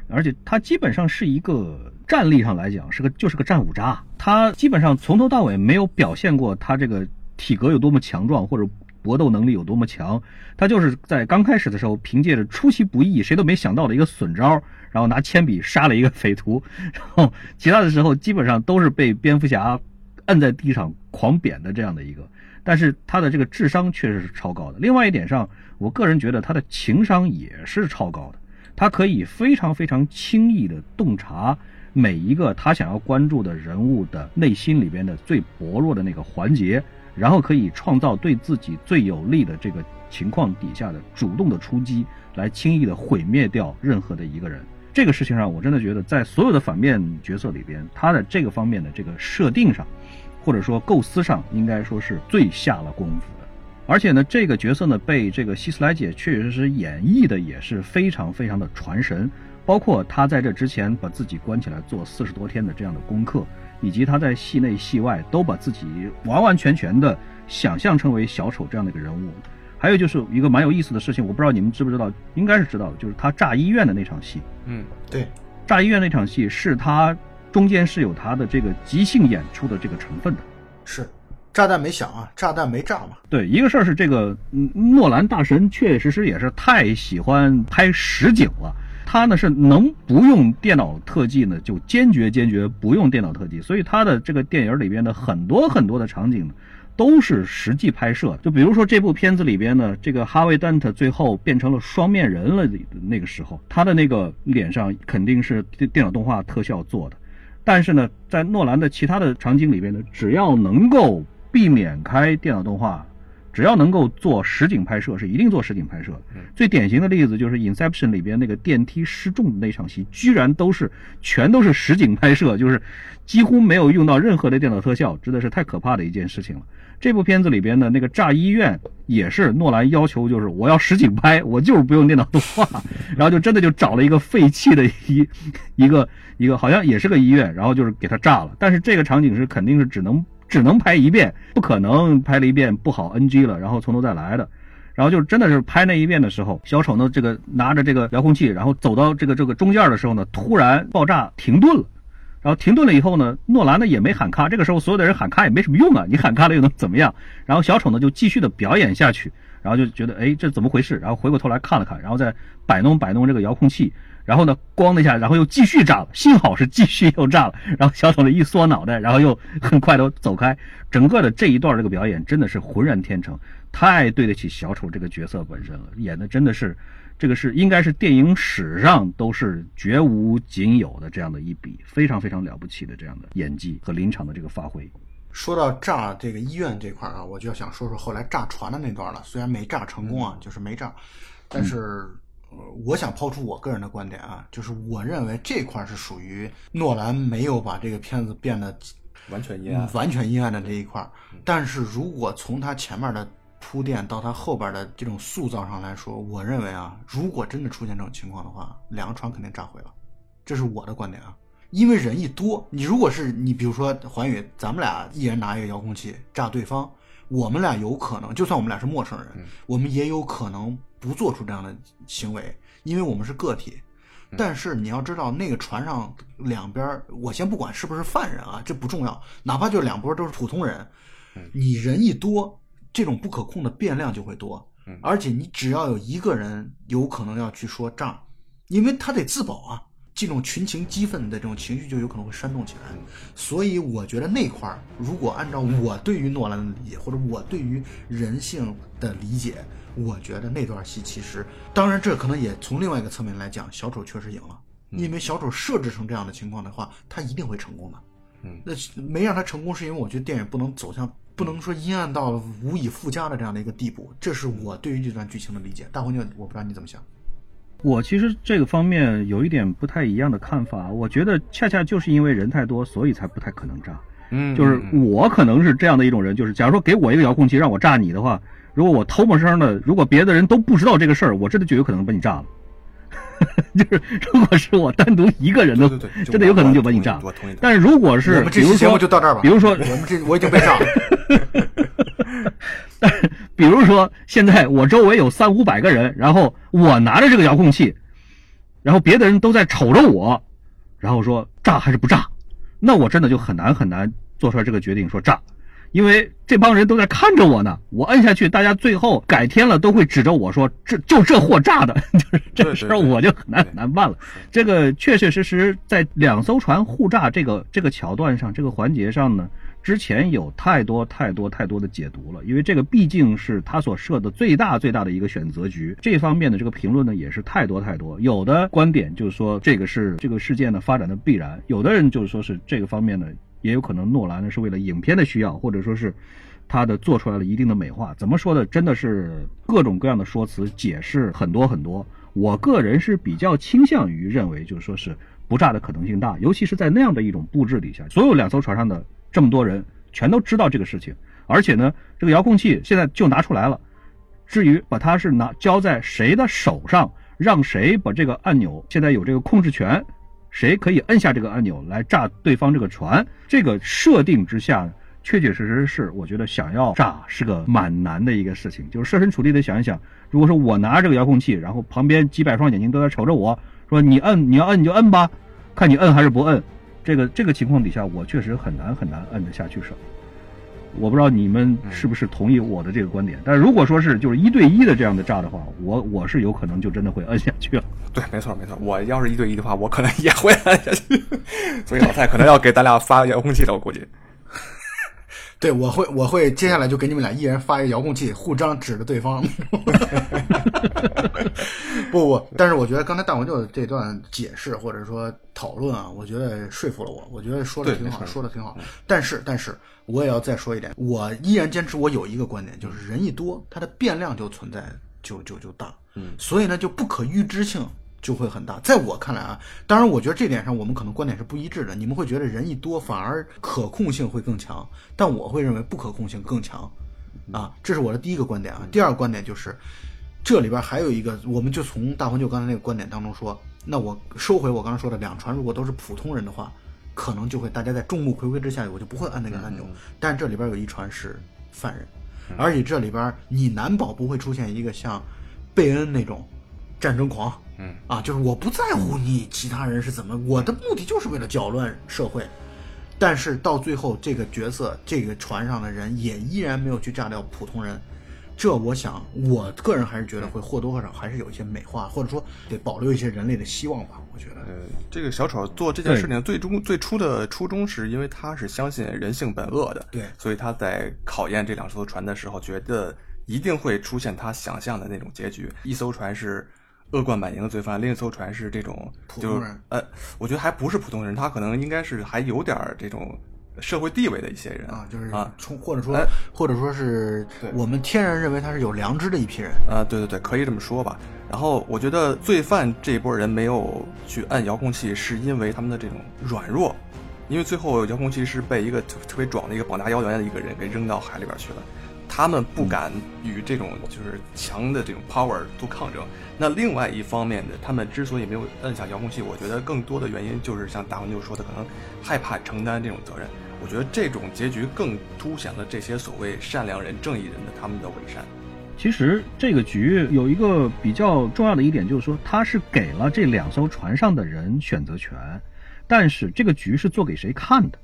B: 而且他基本上是一个战力上来讲是个就是个战五渣，他基本上从头到尾没有表现过他这个体格有多么强壮或者。搏斗能力有多么强，他就是在刚开始的时候，凭借着出其不意、谁都没想到的一个损招，然后拿铅笔杀了一个匪徒，然后其他的时候基本上都是被蝙蝠侠摁在地上狂扁的这样的一个。但是他的这个智商确实是超高的。另外一点上，我个人觉得他的情商也是超高的，他可以非常非常轻易的洞察每一个他想要关注的人物的内心里边的最薄弱的那个环节。然后可以创造对自己最有利的这个情况底下的主动的出击，来轻易的毁灭掉任何的一个人。这个事情上，我真的觉得在所有的反面角色里边，他的这个方面的这个设定上，或者说构思上，应该说是最下了功夫的。而且呢，这个角色呢，被这个希斯莱姐确实是演绎的也是非常非常的传神。包括他在这之前把自己关起来做四十多天的这样的功课。以及他在戏内戏外都把自己完完全全的想象成为小丑这样的一个人物，还有就是一个蛮有意思的事情，我不知道你们知不知道，应该是知道的，就是他炸医院的那场戏。
A: 嗯，
C: 对，
B: 炸医院那场戏是他中间是有他的这个即兴演出的这个成分的。
C: 是，炸弹没响啊，炸弹没炸嘛。
B: 对，一个事儿是这个，嗯，诺兰大神确确实实也是太喜欢拍实景了。他呢是能不用电脑特技呢，就坚决坚决不用电脑特技。所以他的这个电影里边的很多很多的场景呢，都是实际拍摄。就比如说这部片子里边呢，这个哈维·丹特最后变成了双面人了那个时候，他的那个脸上肯定是电电脑动画特效做的。但是呢，在诺兰的其他的场景里边呢，只要能够避免开电脑动画。只要能够做实景拍摄，是一定做实景拍摄。最典型的例子就是《Inception》里边那个电梯失重的那场戏，居然都是全都是实景拍摄，就是几乎没有用到任何的电脑特效，真的是太可怕的一件事情了。这部片子里边的那个炸医院也是诺兰要求，就是我要实景拍，我就是不用电脑动画，然后就真的就找了一个废弃的一 一个一个好像也是个医院，然后就是给它炸了。但是这个场景是肯定是只能。只能拍一遍，不可能拍了一遍不好 NG 了，然后从头再来的。然后就真的是拍那一遍的时候，小丑呢这个拿着这个遥控器，然后走到这个这个中间的时候呢，突然爆炸停顿了。然后停顿了以后呢，诺兰呢也没喊卡，这个时候所有的人喊卡也没什么用啊，你喊卡了又能怎么样？然后小丑呢就继续的表演下去，然后就觉得哎这怎么回事？然后回过头来看了看，然后再摆弄摆弄这个遥控器。然后呢，咣的一下，然后又继续炸了。幸好是继续又炸了。然后小丑呢一缩脑袋，然后又很快的走开。整个的这一段这个表演真的是浑然天成，太对得起小丑这个角色本身了。演的真的是，这个是应该是电影史上都是绝无仅有的这样的一笔，非常非常了不起的这样的演技和临场的这个发挥。
C: 说到炸这个医院这块啊，我就要想说说后来炸船的那段了。虽然没炸成功啊，就是没炸，但是。我想抛出我个人的观点啊，就是我认为这块是属于诺兰没有把这个片子变得
A: 完全阴暗、
C: 完全阴暗的这一块。但是如果从他前面的铺垫到他后边的这种塑造上来说，我认为啊，如果真的出现这种情况的话，两个船肯定炸毁了。这是我的观点啊，因为人一多，你如果是你，比如说环宇，咱们俩一人拿一个遥控器炸对方，我们俩有可能，就算我们俩是陌生人，我们也有可能。不做出这样的行为，因为我们是个体。但是你要知道，那个船上两边，我先不管是不是犯人啊，这不重要。哪怕就两波都是普通人，你人一多，这种不可控的变量就会多。而且你只要有一个人有可能要去说账，因为他得自保啊。这种群情激愤的这种情绪就有可能会煽动起来。所以我觉得那块儿，如果按照我对于诺兰的理解，或者我对于人性的理解。我觉得那段戏其实，当然这可能也从另外一个侧面来讲，小丑确实赢了，因为小丑设置成这样的情况的话，他一定会成功的。
A: 嗯，
C: 那没让他成功，是因为我觉得电影不能走向，不能说阴暗到无以复加的这样的一个地步。这是我对于这段剧情的理解。大黄牛，我不知道你怎么想。
B: 我其实这个方面有一点不太一样的看法。我觉得恰恰就是因为人太多，所以才不太可能炸。
A: 嗯，
B: 就是我可能是这样的一种人，就是假如说给我一个遥控器让我炸你的话。如果我偷摸声的，如果别的人都不知道这个事儿，我真的就有可能把你炸了。就是如果是我单独一个人的，真的有可能就把你炸。但是如果是，比如说，
C: 就到这儿吧。
B: 比如说，我
C: 们这我已经被炸了。
B: 但是比如说，现在我周围有三五百个人，然后我拿着这个遥控器，然后别的人都在瞅着我，然后说炸还是不炸，那我真的就很难很难做出来这个决定，说炸。因为这帮人都在看着我呢，我摁下去，大家最后改天了都会指着我说：“这就这货炸的。”就是这事儿，我就很难很难办了。这个确确实实在两艘船互炸这个这个桥段上，这个环节上呢，之前有太多太多太多的解读了。因为这个毕竟是他所设的最大最大的一个选择局，这方面的这个评论呢也是太多太多。有的观点就是说这个是这个事件的发展的必然，有的人就是说是这个方面呢。也有可能诺兰呢是为了影片的需要，或者说是他的做出来了一定的美化。怎么说呢？真的是各种各样的说辞解释很多很多。我个人是比较倾向于认为，就是说是不炸的可能性大，尤其是在那样的一种布置底下，所有两艘船上的这么多人全都知道这个事情，而且呢，这个遥控器现在就拿出来了。至于把它是拿交在谁的手上，让谁把这个按钮现在有这个控制权。谁可以摁下这个按钮来炸对方这个船？这个设定之下，确确实实是我觉得想要炸是个蛮难的一个事情。就是设身处地的想一想，如果说我拿着这个遥控器，然后旁边几百双眼睛都在瞅着我，说你摁，你要摁你就摁吧，看你摁还是不摁。这个这个情况底下，我确实很难很难摁得下去手。我不知道你们是不是同意我的这个观点。但是如果说是就是一对一的这样的炸的话，我我是有可能就真的会摁下去了。
A: 对，没错没错，我要是一对一的话，我可能也会摁下去。所以老蔡可能要给咱俩发遥控器了，我估计。
C: 对，我会，我会接下来就给你们俩一人发一个遥控器，互张指着对方。不不，但是我觉得刚才大黄舅这段解释或者说讨论啊，我觉得说服了我，我觉得说的挺好，说的挺好。但是，但是我也要再说一点，我依然坚持我有一个观点，就是人一多，它的变量就存在，就就就大。
A: 嗯，
C: 所以呢，就不可预知性。就会很大，在我看来啊，当然，我觉得这点上我们可能观点是不一致的。你们会觉得人一多反而可控性会更强，但我会认为不可控性更强，啊，这是我的第一个观点啊。第二个观点就是，这里边还有一个，我们就从大黄舅刚才那个观点当中说，那我收回我刚才说的两船，如果都是普通人的话，可能就会大家在众目睽睽之下，我就不会按那个按钮。但这里边有一船是犯人，而且这里边你难保不会出现一个像贝恩那种战争狂。
A: 嗯。
C: 啊，就是我不在乎你其他人是怎么，我的目的就是为了搅乱社会，但是到最后这个角色，这个船上的人也依然没有去炸掉普通人，这我想，我个人还是觉得会或多或少还是有一些美化，或者说得保留一些人类的希望吧。我觉得，
A: 呃，这个小丑做这件事情最终最初的初衷是因为他是相信人性本恶的，
C: 对，
A: 所以他在考验这两艘船的时候，觉得一定会出现他想象的那种结局，一艘船是。恶贯满盈的罪犯，另一艘船是这种，就是呃，我觉得还不是普通人，他可能应该是还有点这种社会地位的一些人
C: 啊，就是
A: 啊，
C: 从或者说或者说是我们天然认为他是有良知的一批人
A: 啊，对对对，可以这么说吧。然后我觉得罪犯这一波人没有去按遥控器，是因为他们的这种软弱，因为最后遥控器是被一个特特别壮的一个膀大腰圆的一个人给扔到海里边去了。他们不敢与这种就是强的这种 power 做抗争。那另外一方面的，他们之所以没有摁下遥控器，我觉得更多的原因就是像大黄牛说的，可能害怕承担这种责任。我觉得这种结局更凸显了这些所谓善良人、正义人的他们的伪善。
B: 其实这个局有一个比较重要的一点，就是说他是给了这两艘船上的人选择权，但是这个局是做给谁看的？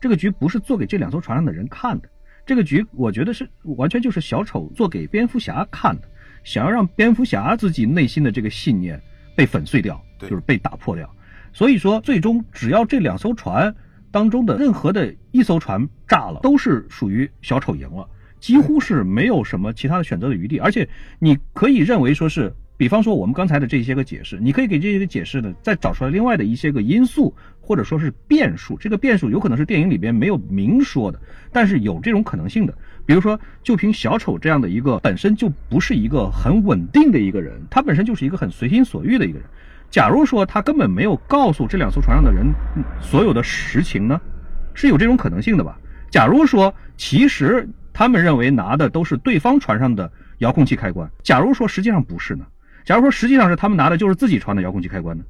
B: 这个局不是做给这两艘船上的人看的。这个局，我觉得是完全就是小丑做给蝙蝠侠看的，想要让蝙蝠侠自己内心的这个信念被粉碎掉，就是被打破掉。所以说，最终只要这两艘船当中的任何的一艘船炸了，都是属于小丑赢了，几乎是没有什么其他的选择的余地。而且，你可以认为说是。比方说，我们刚才的这些个解释，你可以给这些个解释呢，再找出来另外的一些个因素，或者说是变数。这个变数有可能是电影里边没有明说的，但是有这种可能性的。比如说，就凭小丑这样的一个本身就不是一个很稳定的一个人，他本身就是一个很随心所欲的一个人。假如说他根本没有告诉这两艘船上的人所有的实情呢，是有这种可能性的吧？假如说其实他们认为拿的都是对方船上的遥控器开关，假如说实际上不是呢？假如说实际上是他们拿的就是自己船的遥控器开关呢，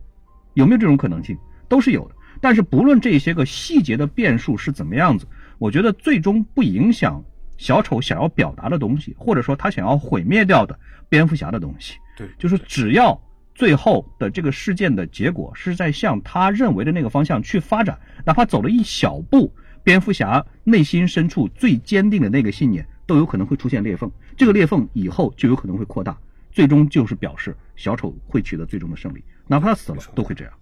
B: 有没有这种可能性？都是有的。但是不论这些个细节的变数是怎么样子，我觉得最终不影响小丑想要表达的东西，或者说他想要毁灭掉的蝙蝠侠的东西。
A: 对，
B: 就是只要最后的这个事件的结果是在向他认为的那个方向去发展，哪怕走了一小步，蝙蝠侠内心深处最坚定的那个信念都有可能会出现裂缝，这个裂缝以后就有可能会扩大。最终就是表示小丑会取得最终的胜利，哪怕他死了都会这样。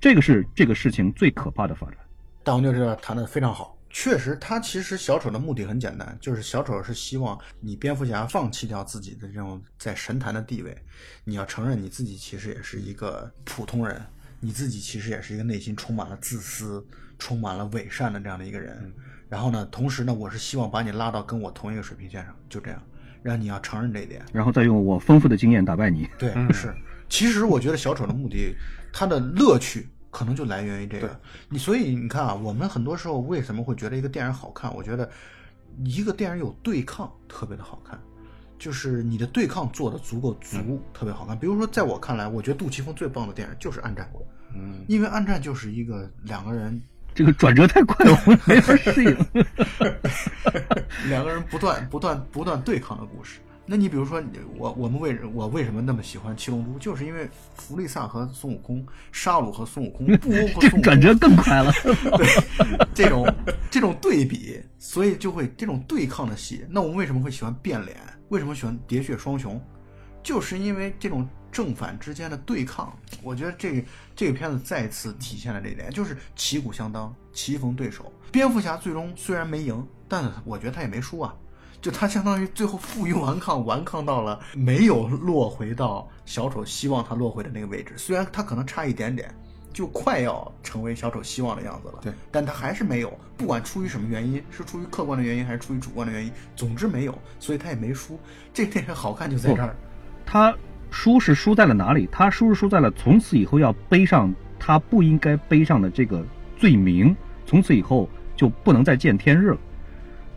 B: 这个是这个事情最可怕的发展。
C: 大红就这谈的非常好，确实，他其实小丑的目的很简单，就是小丑是希望你蝙蝠侠放弃掉自己的这种在神坛的地位，你要承认你自己其实也是一个普通人，你自己其实也是一个内心充满了自私、充满了伪善的这样的一个人。然后呢，同时呢，我是希望把你拉到跟我同一个水平线上，就这样。让你要承认这一点，
B: 然后再用我丰富的经验打败你。
C: 对，是。其实我觉得小丑的目的，他的乐趣可能就来源于这个。你所以你看啊，我们很多时候为什么会觉得一个电影好看？我觉得一个电影有对抗特别的好看，就是你的对抗做的足够足，特别好看。比如说，在我看来，我觉得杜琪峰最棒的电影就是《暗战》，
A: 嗯，
C: 因为《暗战》就是一个两个人。
B: 这个转折太快了，我没法适应。
C: 两个人不断、不断、不断对抗的故事，那你比如说我我们为我为什么那么喜欢七龙珠，就是因为弗利萨和孙悟空、沙鲁和孙悟空、布欧和
B: 这
C: 孙悟空
B: 转折更快了。
C: 对这种这种对比，所以就会这种对抗的戏。那我们为什么会喜欢变脸？为什么喜欢喋血双雄？就是因为这种正反之间的对抗。我觉得这个这个片子再次体现了这一点，就是旗鼓相当，棋逢对手。蝙蝠侠最终虽然没赢，但我觉得他也没输啊。就他相当于最后负隅顽抗，顽抗到了没有落回到小丑希望他落回的那个位置。虽然他可能差一点点，就快要成为小丑希望的样子了。
A: 对，
C: 但他还是没有。不管出于什么原因，是出于客观的原因还是出于主观的原因，总之没有，所以他也没输。这个电影好看就在这儿。
B: 他输是输在了哪里？他输是输在了从此以后要背上他不应该背上的这个罪名，从此以后就不能再见天日了。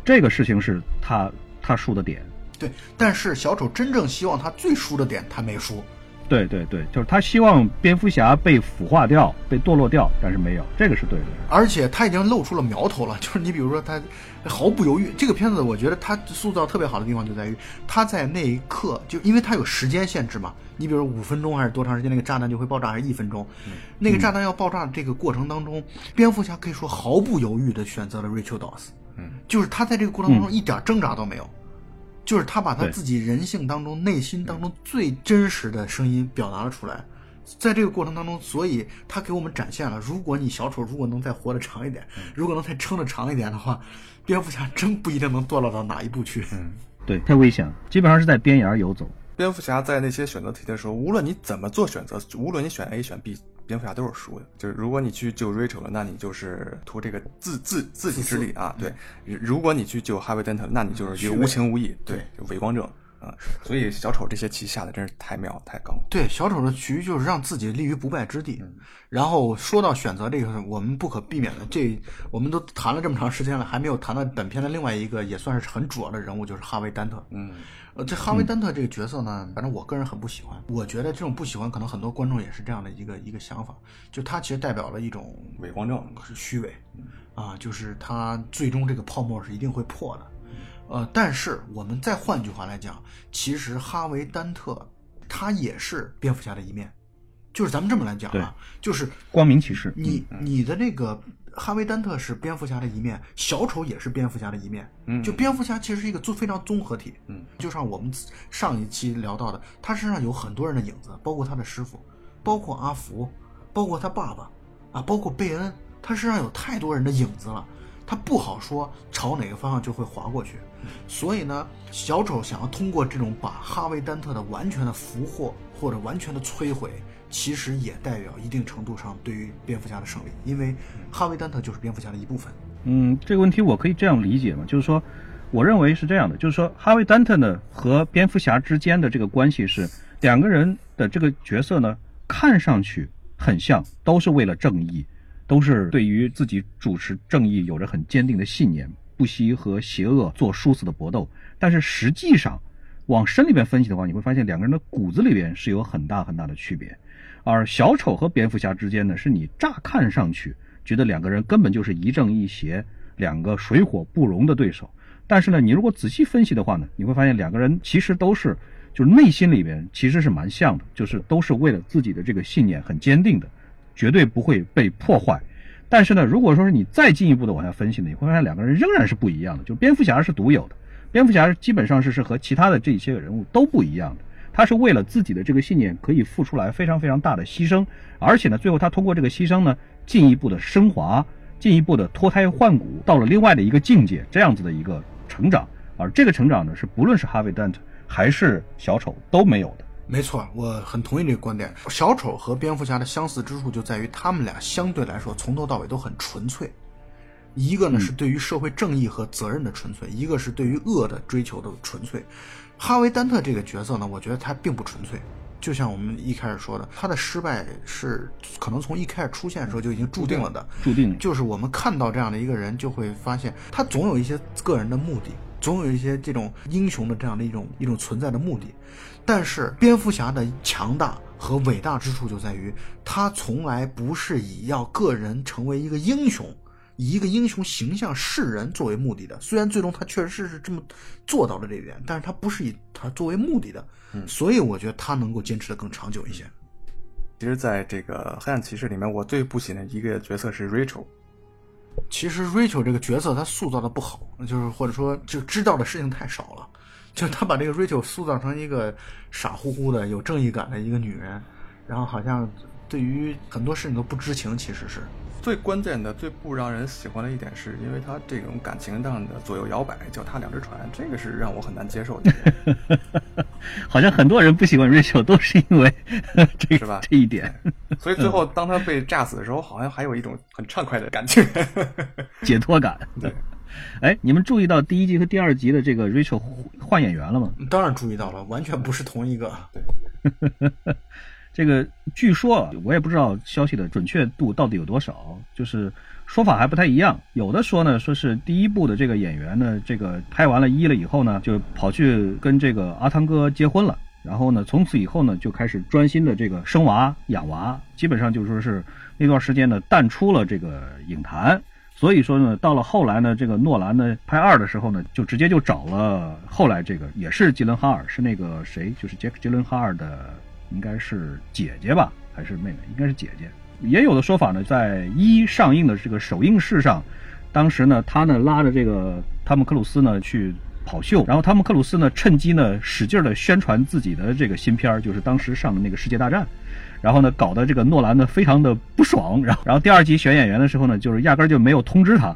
B: 这个事情是他他输的点。
C: 对，但是小丑真正希望他最输的点，他没输。
B: 对对对，就是他希望蝙蝠侠被腐化掉、被堕落掉，但是没有，这个是对的。
C: 而且他已经露出了苗头了，就是你比如说他毫不犹豫。这个片子我觉得他塑造特别好的地方就在于他在那一刻，就因为他有时间限制嘛。你比如五分钟还是多长时间，那个炸弹就会爆炸，还是一分钟？那个炸弹要爆炸的这个过程当中，蝙蝠侠可以说毫不犹豫地选择了 Rachel Dawes，
A: 嗯，
C: 就是他在这个过程当中一点挣扎都没有。就是他把他自己人性当中、内心当中最真实的声音表达了出来，在这个过程当中，所以他给我们展现了，如果你小丑如果能再活得长一点，如果能再撑得长一点的话，蝙蝠侠真不一定能堕落到哪一步去。
A: 嗯，
B: 对，太危险了，基本上是在边沿游走。
A: 蝙蝠侠在那些选择题的时候，无论你怎么做选择，无论你选 A 选 B，蝙蝠侠都是输的。就是如果你去救 Rachel 了，那你就是图这个自自自己之力啊。对，如果你去救哈维·丹特，那你就是一个无情无义，对，就伪光正啊。所以小丑这些棋下的真是太妙太高。
C: 对，小丑的局就是让自己立于不败之地。然后说到选择这个，我们不可避免的，这我们都谈了这么长时间了，还没有谈到本片的另外一个也算是很主要的人物，就是哈维·丹特。
A: 嗯。
C: 呃，这哈维·丹特这个角色呢，反正我个人很不喜欢。我觉得这种不喜欢，可能很多观众也是这样的一个一个想法，就他其实代表了一种
A: 伪光正，
C: 是虚伪，啊，就是他最终这个泡沫是一定会破的。呃，但是我们再换句话来讲，其实哈维·丹特他也是蝙蝠侠的一面，就是咱们这么来讲啊，就是
B: 光明骑士，
C: 你你的那个。哈维·丹特是蝙蝠侠的一面，小丑也是蝙蝠侠的一面。
A: 嗯，
C: 就蝙蝠侠其实是一个综非常综合体。
A: 嗯，
C: 就像我们上一期聊到的，他身上有很多人的影子，包括他的师傅，包括阿福，包括他爸爸，啊，包括贝恩，他身上有太多人的影子了，他不好说朝哪个方向就会滑过去。所以呢，小丑想要通过这种把哈维·丹特的完全的俘获或者完全的摧毁。其实也代表一定程度上对于蝙蝠侠的胜利，因为哈维·丹特就是蝙蝠侠的一部分。
B: 嗯，这个问题我可以这样理解吗？就是说，我认为是这样的，就是说，哈维·丹特呢和蝙蝠侠之间的这个关系是两个人的这个角色呢看上去很像，都是为了正义，都是对于自己主持正义有着很坚定的信念，不惜和邪恶做殊死的搏斗。但是实际上，往深里边分析的话，你会发现两个人的骨子里边是有很大很大的区别。而小丑和蝙蝠侠之间呢，是你乍看上去觉得两个人根本就是一正一邪，两个水火不容的对手。但是呢，你如果仔细分析的话呢，你会发现两个人其实都是，就是内心里边其实是蛮像的，就是都是为了自己的这个信念很坚定的，绝对不会被破坏。但是呢，如果说是你再进一步的往下分析呢，你会发现两个人仍然是不一样的。就蝙蝠侠是独有的，蝙蝠侠基本上是是和其他的这些个人物都不一样的。他是为了自己的这个信念，可以付出来非常非常大的牺牲，而且呢，最后他通过这个牺牲呢，进一步的升华，进一步的脱胎换骨，到了另外的一个境界，这样子的一个成长。而这个成长呢，是不论是哈维·丹特还是小丑都没有的。
C: 没错，我很同意这个观点。小丑和蝙蝠侠的相似之处就在于，他们俩相对来说从头到尾都很纯粹。一个呢是对于社会正义和责任的纯粹，一个是对于恶的追求的纯粹。哈维·丹特这个角色呢，我觉得他并不纯粹。就像我们一开始说的，他的失败是可能从一开始出现的时候就已经注定了的。
B: 注定
C: 就是我们看到这样的一个人，就会发现他总有一些个人的目的，总有一些这种英雄的这样的一种一种存在的目的。但是蝙蝠侠的强大和伟大之处就在于，他从来不是以要个人成为一个英雄以一个英雄形象示人作为目的的。虽然最终他确实是这么做到了这一点，但是他不是以他作为目的的，所以我觉得他能够坚持的更长久一些。
A: 其实，在这个黑暗骑士里面，我最不喜欢的一个角色是 Rachel。
C: 其实 Rachel 这个角色她塑造的不好，就是或者说就知道的事情太少了，就他把这个 Rachel 塑造成一个傻乎乎的、有正义感的一个女人，然后好像对于很多事情都不知情，其实是。
A: 最关键的、最不让人喜欢的一点，是因为他这种感情上的左右摇摆，脚踏两只船，这个是让我很难接受的。
B: 好像很多人不喜欢 Rachel 都是因为这
A: 是吧？
B: 这一点。
A: 所以最后当他被炸死的时候，好像还有一种很畅快的感觉，
B: 解脱感。
A: 对。
B: 哎，你们注意到第一集和第二集的这个 Rachel 换演员了吗？
C: 当然注意到了，完全不是同一个。
B: 这个据说我也不知道消息的准确度到底有多少，就是说法还不太一样。有的说呢，说是第一部的这个演员呢，这个拍完了一了以后呢，就跑去跟这个阿汤哥结婚了，然后呢，从此以后呢，就开始专心的这个生娃养娃，基本上就说是那段时间呢淡出了这个影坛。所以说呢，到了后来呢，这个诺兰呢拍二的时候呢，就直接就找了后来这个也是吉伦哈尔，是那个谁，就是杰克吉伦哈尔的。应该是姐姐吧，还是妹妹？应该是姐姐。也有的说法呢，在一上映的这个首映式上，当时呢，他呢拉着这个汤姆克鲁斯呢去跑秀，然后汤姆克鲁斯呢趁机呢使劲的宣传自己的这个新片儿，就是当时上的那个《世界大战》，然后呢搞得这个诺兰呢非常的不爽，然后然后第二集选演员的时候呢，就是压根儿就没有通知他。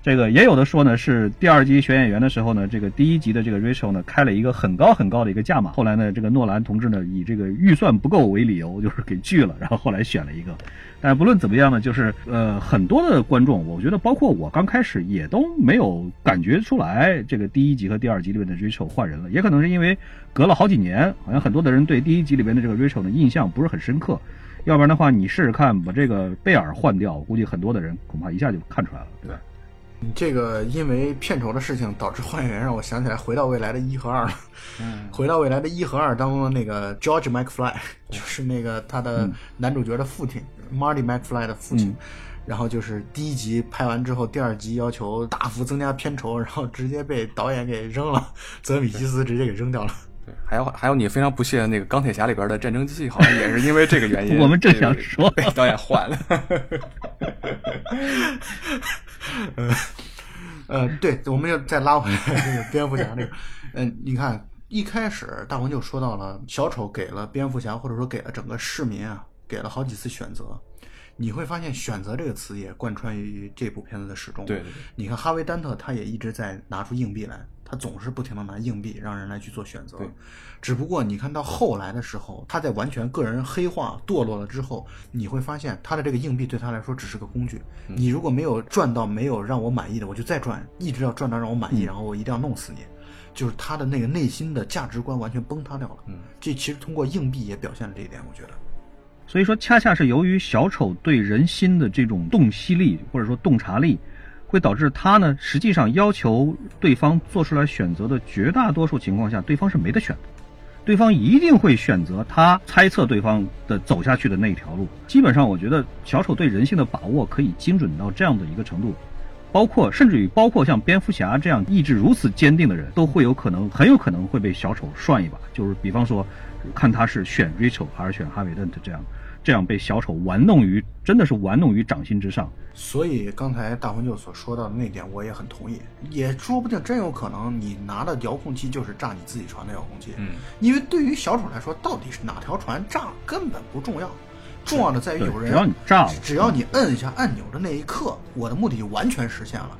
B: 这个也有的说呢，是第二集选演员的时候呢，这个第一集的这个 Rachel 呢开了一个很高很高的一个价码，后来呢，这个诺兰同志呢以这个预算不够为理由，就是给拒了，然后后来选了一个。但不论怎么样呢，就是呃很多的观众，我觉得包括我刚开始也都没有感觉出来这个第一集和第二集里面的 Rachel 换人了，也可能是因为隔了好几年，好像很多的人对第一集里面的这个 Rachel 的印象不是很深刻，要不然的话，你试试看把这个贝尔换掉，估计很多的人恐怕一下就看出来了，对吧？
C: 你这个因为片酬的事情导致换演员，让我想起来《回到未来》的一和二了。
A: 嗯，《
C: 回到未来》的一和二当中的那个 George McFly，就是那个他的男主角的父亲，Marty McFly 的父亲。然后就是第一集拍完之后，第二集要求大幅增加片酬，然后直接被导演给扔了，泽米基斯直接给扔掉了。
A: 对，还有还有你非常不屑的那个钢铁侠里边的战争机器，好像也是因为这个原因。
B: 我们正想说，
A: 被导演换了。
C: 呃，呃，对，我们要再拉回来这个蝙蝠侠这个，嗯，你看一开始大鹏就说到了小丑给了蝙蝠侠或者说给了整个市民啊，给了好几次选择，你会发现“选择”这个词也贯穿于这部片子的始终。
A: 对对对，
C: 你看哈维·丹特他也一直在拿出硬币来。他总是不停的拿硬币让人来去做选择，只不过你看到后来的时候，他在完全个人黑化堕落了之后，你会发现他的这个硬币对他来说只是个工具。你如果没有赚到没有让我满意的，我就再赚，一直要赚到让我满意，然后我一定要弄死你。就是他的那个内心的价值观完全崩塌掉了。
A: 嗯，
C: 这其实通过硬币也表现了这一点，我觉得。
B: 所以说，恰恰是由于小丑对人心的这种洞悉力或者说洞察力。会导致他呢，实际上要求对方做出来选择的绝大多数情况下，对方是没得选的，对方一定会选择他猜测对方的走下去的那一条路。基本上，我觉得小丑对人性的把握可以精准到这样的一个程度，包括甚至于包括像蝙蝠侠这样意志如此坚定的人，都会有可能很有可能会被小丑涮一把。就是比方说，看他是选 Rachel 还是选哈维·邓特这样。这样被小丑玩弄于，真的是玩弄于掌心之上。
C: 所以刚才大黄舅所说到的那点，我也很同意。也说不定真有可能，你拿的遥控器就是炸你自己船的遥控器。
A: 嗯，
C: 因为对于小丑来说，到底是哪条船炸根本不重要，重要的在于有人。
B: 只要你炸了，
C: 只要你摁一下按钮的那一刻，我的目的就完全实现了。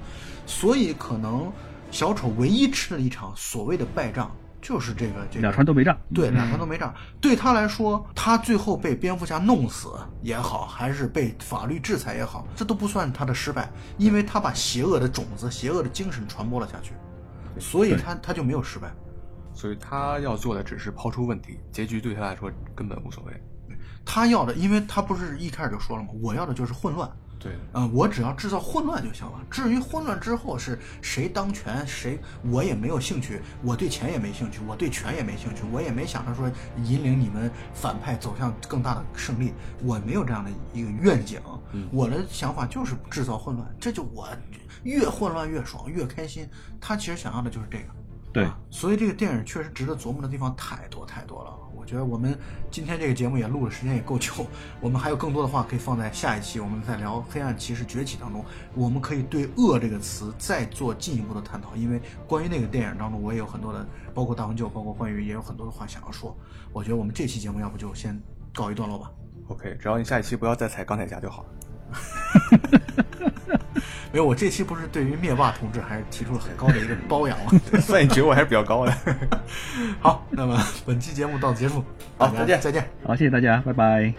C: 所以可能小丑唯一吃的一场所谓的败仗。就是这个，这
B: 两船都没炸，
C: 对，两船都没炸。对他来说，他最后被蝙蝠侠弄死也好，还是被法律制裁也好，这都不算他的失败，因为他把邪恶的种子、邪恶的精神传播了下去，所以他他就没有失败。
A: 所以他要做的只是抛出问题，结局对他来说根本无所谓。
C: 他要的，因为他不是一开始就说了吗？我要的就是混乱，
A: 对，
C: 嗯，我只要制造混乱就行了。至于混乱之后是谁当权，谁我也没有兴趣，我对钱也没兴趣，我对权也没兴趣，我也没想着说引领你们反派走向更大的胜利，我没有这样的一个愿景。我的想法就是制造混乱，这就我越混乱越爽，越开心。他其实想要的就是这个。
B: 对，
C: 所以这个电影确实值得琢磨的地方太多太多了。我觉得我们今天这个节目也录的时间也够久，我们还有更多的话可以放在下一期，我们再聊《黑暗骑士崛起》当中，我们可以对“恶”这个词再做进一步的探讨。因为关于那个电影当中，我也有很多的，包括大红舅，包括关于也有很多的话想要说。我觉得我们这期节目要不就先告一段落吧。
A: OK，只要你下一期不要再踩钢铁侠就好了。
C: 没有，我这期不是对于灭霸同志还是提出了很高的一个褒扬吗？
A: 算你觉悟还是比较高的。
C: 好，那么本期节目到此结束，
A: 好再见
C: 再见。
B: 好，谢谢大家，拜拜。